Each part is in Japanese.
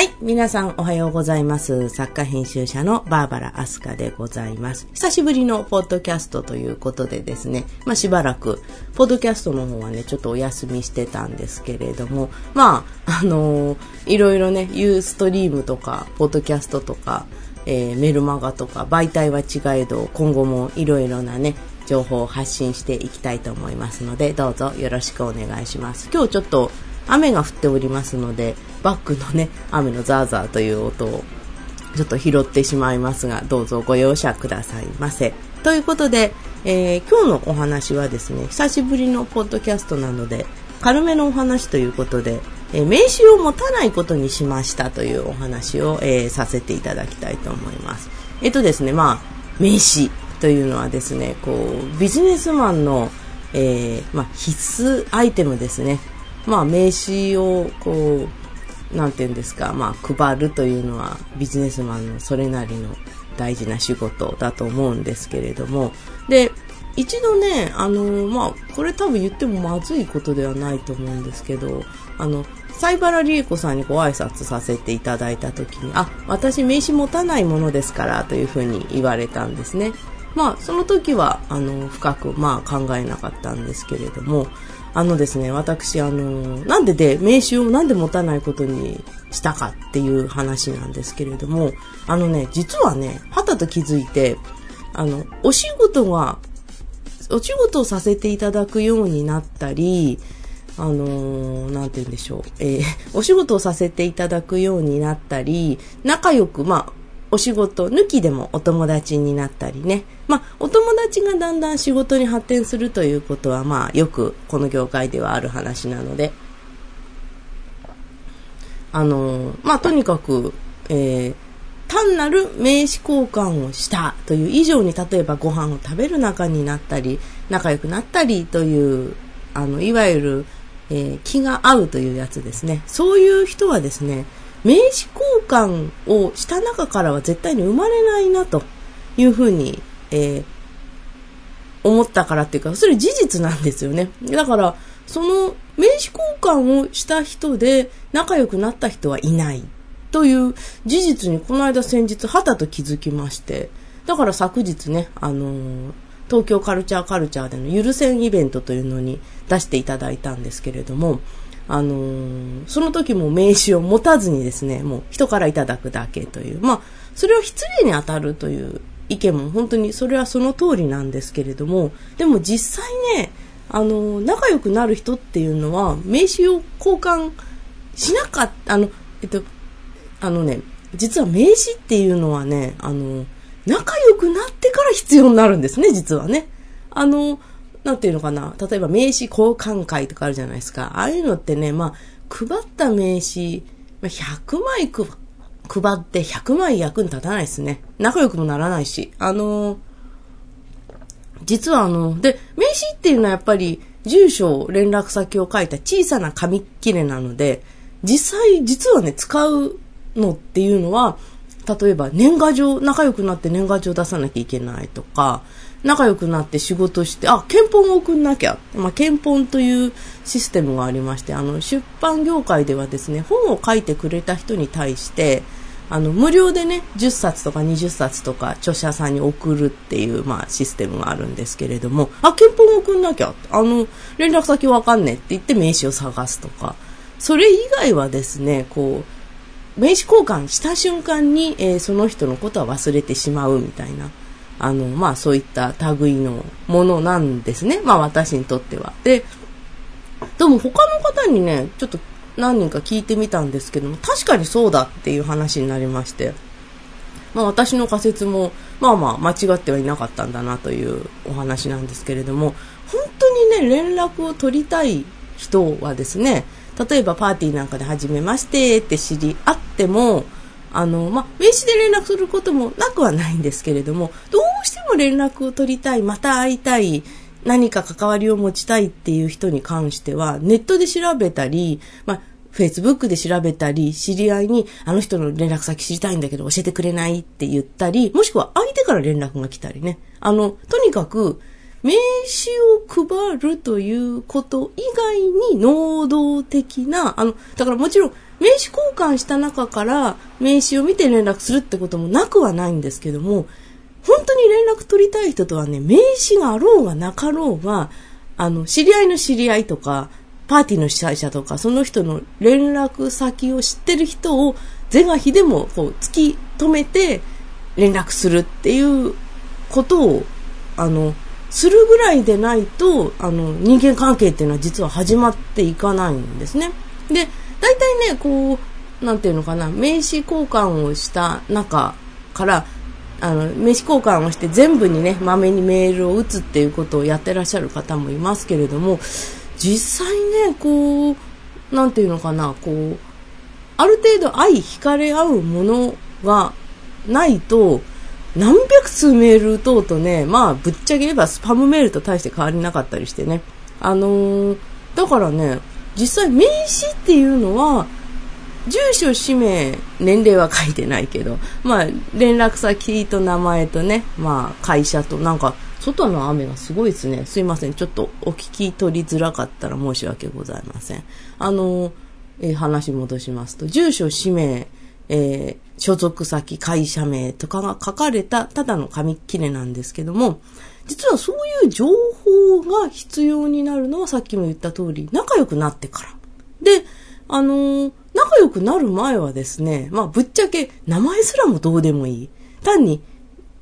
はい。皆さんおはようございます。作家編集者のバーバラ・アスカでございます。久しぶりのポッドキャストということでですね、まあしばらく、ポッドキャストの方はね、ちょっとお休みしてたんですけれども、まあ、あのー、いろいろね、ユーストリームとか、ポッドキャストとか、えー、メルマガとか、媒体は違えど、今後もいろいろなね、情報を発信していきたいと思いますので、どうぞよろしくお願いします。今日ちょっと雨が降っておりますので、バックのね、雨のザーザーという音をちょっと拾ってしまいますが、どうぞご容赦くださいませ。ということで、えー、今日のお話はですね、久しぶりのポッドキャストなので、軽めのお話ということで、えー、名刺を持たないことにしましたというお話を、えー、させていただきたいと思います。えっとですね、まあ、名刺というのはですね、こう、ビジネスマンの、え、まあ、必須アイテムですね。まあ、名刺をこうなんていうんですか、まあ、配るというのはビジネスマンのそれなりの大事な仕事だと思うんですけれども。で一度ねあのまあこれ多分言ってもまずいことではないと思うんですけどあの西原理恵子さんにご挨拶させていただいた時にあ私名刺持たないものですからというふうに言われたんですね。まあその時はあの深くまあ考えなかったんですけれどもあのですね、私、あの、なんでで、名刺をなんで持たないことにしたかっていう話なんですけれども、あのね、実はね、はたと気づいて、あの、お仕事が、お仕事をさせていただくようになったり、あのー、なんて言うんでしょう、えー、お仕事をさせていただくようになったり、仲良く、まあ、お仕事抜きでもお友達になったりね。まあ、お友達がだんだん仕事に発展するということは、まあ、よくこの業界ではある話なので、あの、まあ、とにかく、えー、単なる名刺交換をしたという以上に、例えばご飯を食べる仲になったり、仲良くなったりという、あの、いわゆる、えー、気が合うというやつですね。そういう人はですね、名刺交換をした中からは絶対に生まれないなというふうに、えー、思ったからっていうか、それ事実なんですよね。だから、その名刺交換をした人で仲良くなった人はいないという事実にこの間先日はたと気づきまして、だから昨日ね、あのー、東京カルチャーカルチャーでのゆるせんイベントというのに出していただいたんですけれども、あのー、その時も名刺を持たずにですね、もう人からいただくだけという、まあ、それは失礼に当たるという意見も本当にそれはその通りなんですけれども、でも実際ね、あのー、仲良くなる人っていうのは名刺を交換しなかった、あの、えっと、あのね、実は名刺っていうのはね、あの、仲良くなってから必要になるんですね、実はね。あの、なんていうのかな、例えば名刺交換会とかあるじゃないですか。ああいうのってね、まあ、配った名刺、100枚配って100枚役に立たないですね。仲良くもならないし。あのー、実はあの、で、名刺っていうのはやっぱり、住所、連絡先を書いた小さな紙切れなので、実際、実はね、使うのっていうのは、例えば年賀状、仲良くなって年賀状出さなきゃいけないとか、仲良くなって仕事して、あ、憲本を送んなきゃ。まあ、憲本というシステムがありまして、あの、出版業界ではですね、本を書いてくれた人に対して、あの、無料でね、10冊とか20冊とか著者さんに送るっていう、まあ、システムがあるんですけれども、あ、憲本を送んなきゃ。あの、連絡先わかんねえって言って名刺を探すとか、それ以外はですね、こう、名刺交換した瞬間に、えー、その人のことは忘れてしまうみたいな。あの、まあそういった類のものなんですね。まあ私にとっては。で、でも他の方にね、ちょっと何人か聞いてみたんですけども、確かにそうだっていう話になりまして、まあ私の仮説も、まあまあ間違ってはいなかったんだなというお話なんですけれども、本当にね、連絡を取りたい人はですね、例えばパーティーなんかで初めましてって知り合っても、あの、まあ、名刺で連絡することもなくはないんですけれども、どうしても連絡を取りたい、また会いたい、何か関わりを持ちたいっていう人に関しては、ネットで調べたり、まあ、Facebook で調べたり、知り合いに、あの人の連絡先知りたいんだけど教えてくれないって言ったり、もしくは相手から連絡が来たりね。あの、とにかく、名刺を配るということ以外に能動的な、あの、だからもちろん名刺交換した中から名刺を見て連絡するってこともなくはないんですけども、本当に連絡取りたい人とはね、名刺があろうがなかろうが、あの、知り合いの知り合いとか、パーティーの主催者とか、その人の連絡先を知ってる人を、是が非でもこう突き止めて連絡するっていうことを、あの、するぐらいでないと、あの、人間関係っていうのは実は始まっていかないんですね。で、大体ね、こう、なんていうのかな、名刺交換をした中から、あの、名刺交換をして全部にね、まめにメールを打つっていうことをやってらっしゃる方もいますけれども、実際ね、こう、なんていうのかな、こう、ある程度愛惹かれ合うものがないと、何百通メール打とうとね、まあ、ぶっちゃけ言えばスパムメールと大して変わりなかったりしてね。あのー、だからね、実際名刺っていうのは、住所、氏名、年齢は書いてないけど、まあ、連絡先と名前とね、まあ、会社と、なんか、外の雨がすごいですね。すいません。ちょっとお聞き取りづらかったら申し訳ございません。あの、えー、話戻しますと、住所、氏名、えー、所属先、会社名とかが書かれたただの紙切れなんですけども、実はそういう情報が必要になるのはさっきも言った通り、仲良くなってから。で、あのー、仲良くなる前はですね、まあぶっちゃけ名前すらもどうでもいい。単に、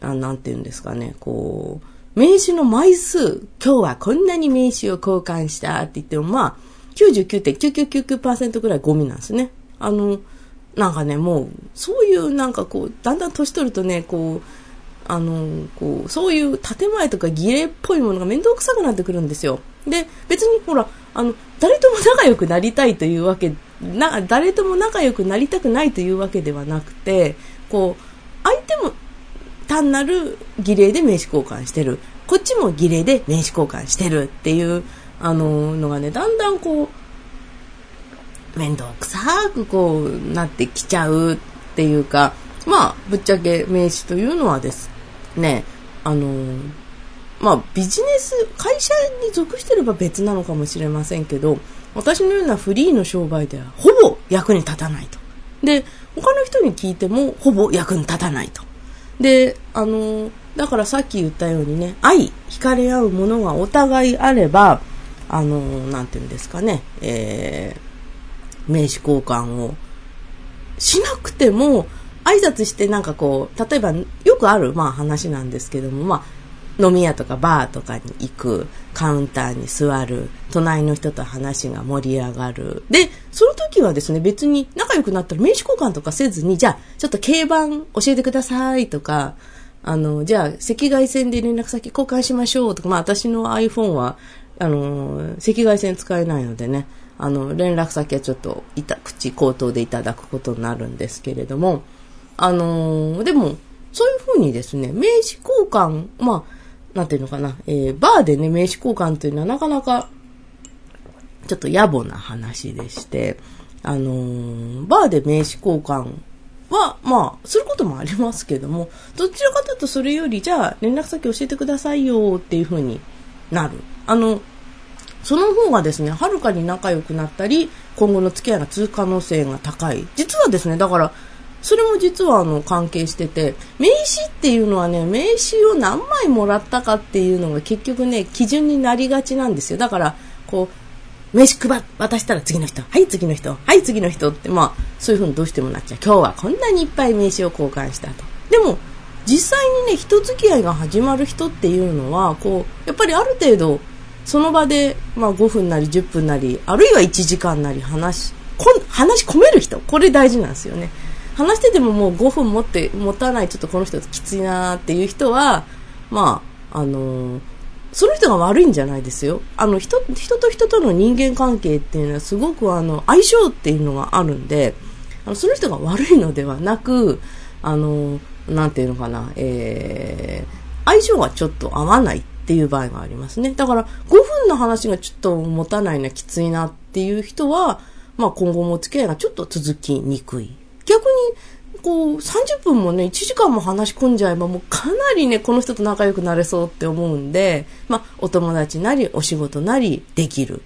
あなんて言うんですかね、こう、名刺の枚数、今日はこんなに名刺を交換したって言っても、まあ、99.9999%ぐらいゴミなんですね。あの、なんかね、もう、そういうなんかこう、だんだん年取るとね、こう、あの、こう、そういう建前とか儀礼っぽいものが面倒くさくなってくるんですよ。で、別にほら、あの、誰とも仲良くなりたいというわけ、な、誰とも仲良くなりたくないというわけではなくて、こう、相手も単なる儀礼で名刺交換してる。こっちも儀礼で名刺交換してるっていう、あの、のがね、だんだんこう、面倒くさくこうなってきちゃうっていうか、まあ、ぶっちゃけ名刺というのはですね、あの、まあ、ビジネス、会社に属してれば別なのかもしれませんけど、私のようなフリーの商売ではほぼ役に立たないと。で、他の人に聞いてもほぼ役に立たないと。で、あの、だからさっき言ったようにね、愛、惹かれ合うものがお互いあれば、あの、なんていうんですかね、えー、名刺交換をしなくても、挨拶してなんかこう、例えばよくあるまあ話なんですけども、まあ、飲み屋とかバーとかに行く、カウンターに座る、隣の人と話が盛り上がる。で、その時はですね、別に仲良くなったら名刺交換とかせずに、じゃあ、ちょっと競番教えてくださいとか、あの、じゃあ、赤外線で連絡先交換しましょうとか、まあ私の iPhone は、あの、赤外線使えないのでね、あの、連絡先はちょっと、いた、口口頭でいただくことになるんですけれども、あのー、でも、そういうふうにですね、名刺交換、まあ、なんていうのかな、えー、バーでね、名刺交換というのはなかなか、ちょっと野暮な話でして、あのー、バーで名刺交換は、まあ、することもありますけども、どちらかというとそれより、じゃあ、連絡先教えてくださいよっていうふうになる。あの、その方がですね、はるかに仲良くなったり、今後の付き合いが続く可能性が高い。実はですね、だから、それも実はあの関係してて、名刺っていうのはね、名刺を何枚もらったかっていうのが結局ね、基準になりがちなんですよ。だから、こう、名刺配渡したら次の人、はい次の人、はい次の人って、まあ、そういう風にどうしてもなっちゃう。今日はこんなにいっぱい名刺を交換したと。でも、実際にね、人付き合いが始まる人っていうのは、こう、やっぱりある程度、その場で、まあ、5分なり10分なり、あるいは1時間なり話、こ話し込める人、これ大事なんですよね。話しててももう5分持って、持たない、ちょっとこの人きついなーっていう人は、まあ、あのー、その人が悪いんじゃないですよ。あの、人、人と人との人間関係っていうのはすごくあの、相性っていうのがあるんで、あの、その人が悪いのではなく、あの、なんていうのかな、えー、相性がちょっと合わないっていう場合がありますね。だから5分の話がちょっと持たないな、きついなっていう人は、まあ今後も付き合いがちょっと続きにくい。逆こう、30分もね、1時間も話し込んじゃえば、もうかなりね、この人と仲良くなれそうって思うんで、まあ、お友達なり、お仕事なり、できる。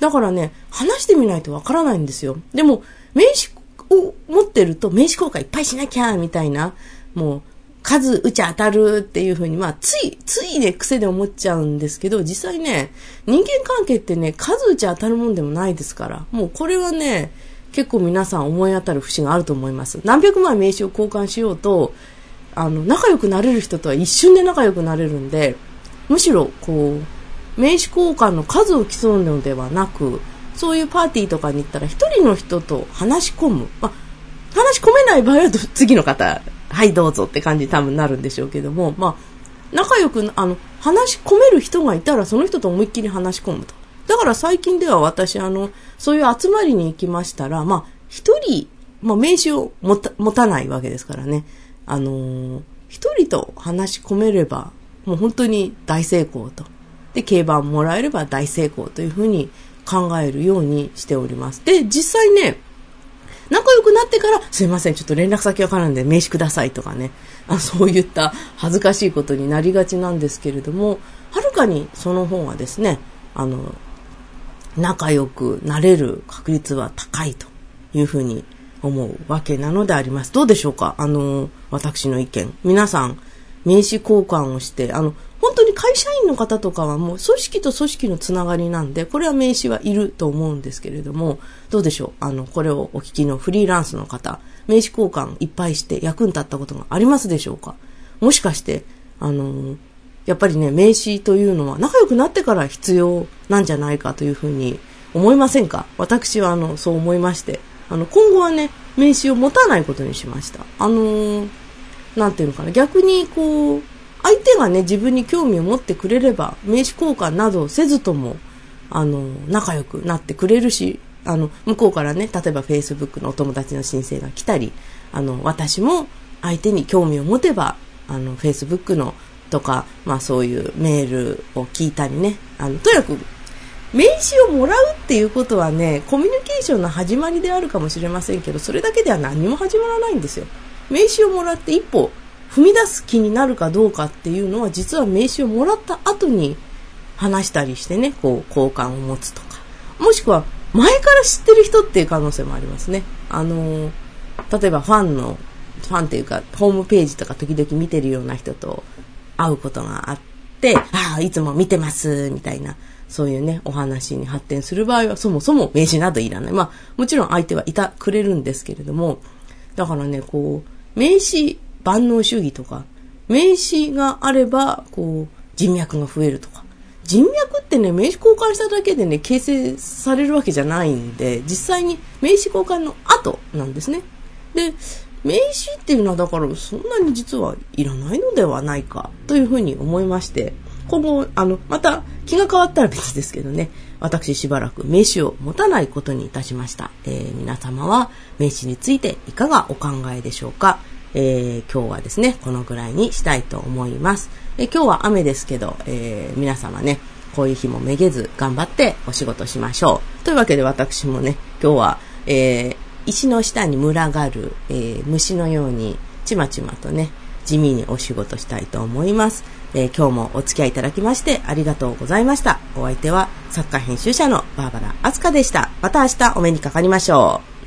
だからね、話してみないとわからないんですよ。でも、名刺を持ってると、名刺交換いっぱいしなきゃ、みたいな、もう、数打ち当たるっていうふうに、まあ、つい、ついね、癖で思っちゃうんですけど、実際ね、人間関係ってね、数打ち当たるもんでもないですから、もうこれはね、結構皆さん思い当たる節があると思います。何百枚名刺を交換しようと、あの、仲良くなれる人とは一瞬で仲良くなれるんで、むしろ、こう、名刺交換の数を競うのではなく、そういうパーティーとかに行ったら一人の人と話し込む。まあ、話し込めない場合は次の方、はいどうぞって感じ多分なるんでしょうけども、まあ、仲良く、あの、話し込める人がいたらその人と思いっきり話し込むと。だから最近では私、あの、そういう集まりに行きましたら、まあ、一人、まあ、名刺を持た持たないわけですからね。あのー、一人と話し込めれば、もう本当に大成功と。で、競馬もらえれば大成功というふうに考えるようにしております。で、実際ね、仲良くなってから、すいません、ちょっと連絡先わからんで名刺くださいとかね、あそういった恥ずかしいことになりがちなんですけれども、はるかにその方がですね、あの、仲良くなれる確率は高いというふうに思うわけなのであります。どうでしょうか？あの、私の意見。皆さん、名刺交換をして、あの、本当に会社員の方とかはもう組織と組織のつながりなんで、これは名刺はいると思うんですけれども、どうでしょう？あの、これをお聞きのフリーランスの方、名刺交換いっぱいして役に立ったことがありますでしょうか？もしかして、あの、やっぱりね、名刺というのは仲良くなってから必要なんじゃないかというふうに思いませんか？私はあの、そう思いまして、あの、今後はね、名刺を持たないことにしました。あのー、なんていうのかな、逆にこう、相手がね、自分に興味を持ってくれれば、名刺交換などせずとも、あの、仲良くなってくれるし、あの、向こうからね、例えば Facebook のお友達の申請が来たり、あの、私も相手に興味を持てば、あの、Facebook のとか、まあそういうメールを聞いたりね、あの、とにかく、名刺をもらうっていうことはね、コミュニケーションの始まりであるかもしれませんけど、それだけでは何も始まらないんですよ。名刺をもらって一歩踏み出す気になるかどうかっていうのは実は名刺をもらった後に話したりしてね、こう交換を持つとか。もしくは前から知ってる人っていう可能性もありますね。あの例えばファンの、ファンっていうかホームページとか時々見てるような人と会うことがあって、ああ、いつも見てます、みたいな。そういうね、お話に発展する場合は、そもそも名刺などいらない。まあ、もちろん相手はいたくれるんですけれども、だからね、こう、名刺万能主義とか、名刺があれば、こう、人脈が増えるとか。人脈ってね、名刺交換しただけでね、形成されるわけじゃないんで、実際に名刺交換の後なんですね。で、名刺っていうのはだからそんなに実はいらないのではないかというふうに思いまして、今後、あの、また気が変わったら別ですけどね、私しばらく名刺を持たないことにいたしました。えー、皆様は名刺についていかがお考えでしょうかえー、今日はですね、このぐらいにしたいと思います。えー、今日は雨ですけど、えー、皆様ね、こういう日もめげず頑張ってお仕事しましょう。というわけで私もね、今日は、え石の下に群がる、え虫のようにちまちまとね、地味にお仕事したいと思います。え今日もお付き合いいただきましてありがとうございました。お相手は作家編集者のバーバラ・アスカでした。また明日お目にかかりましょう。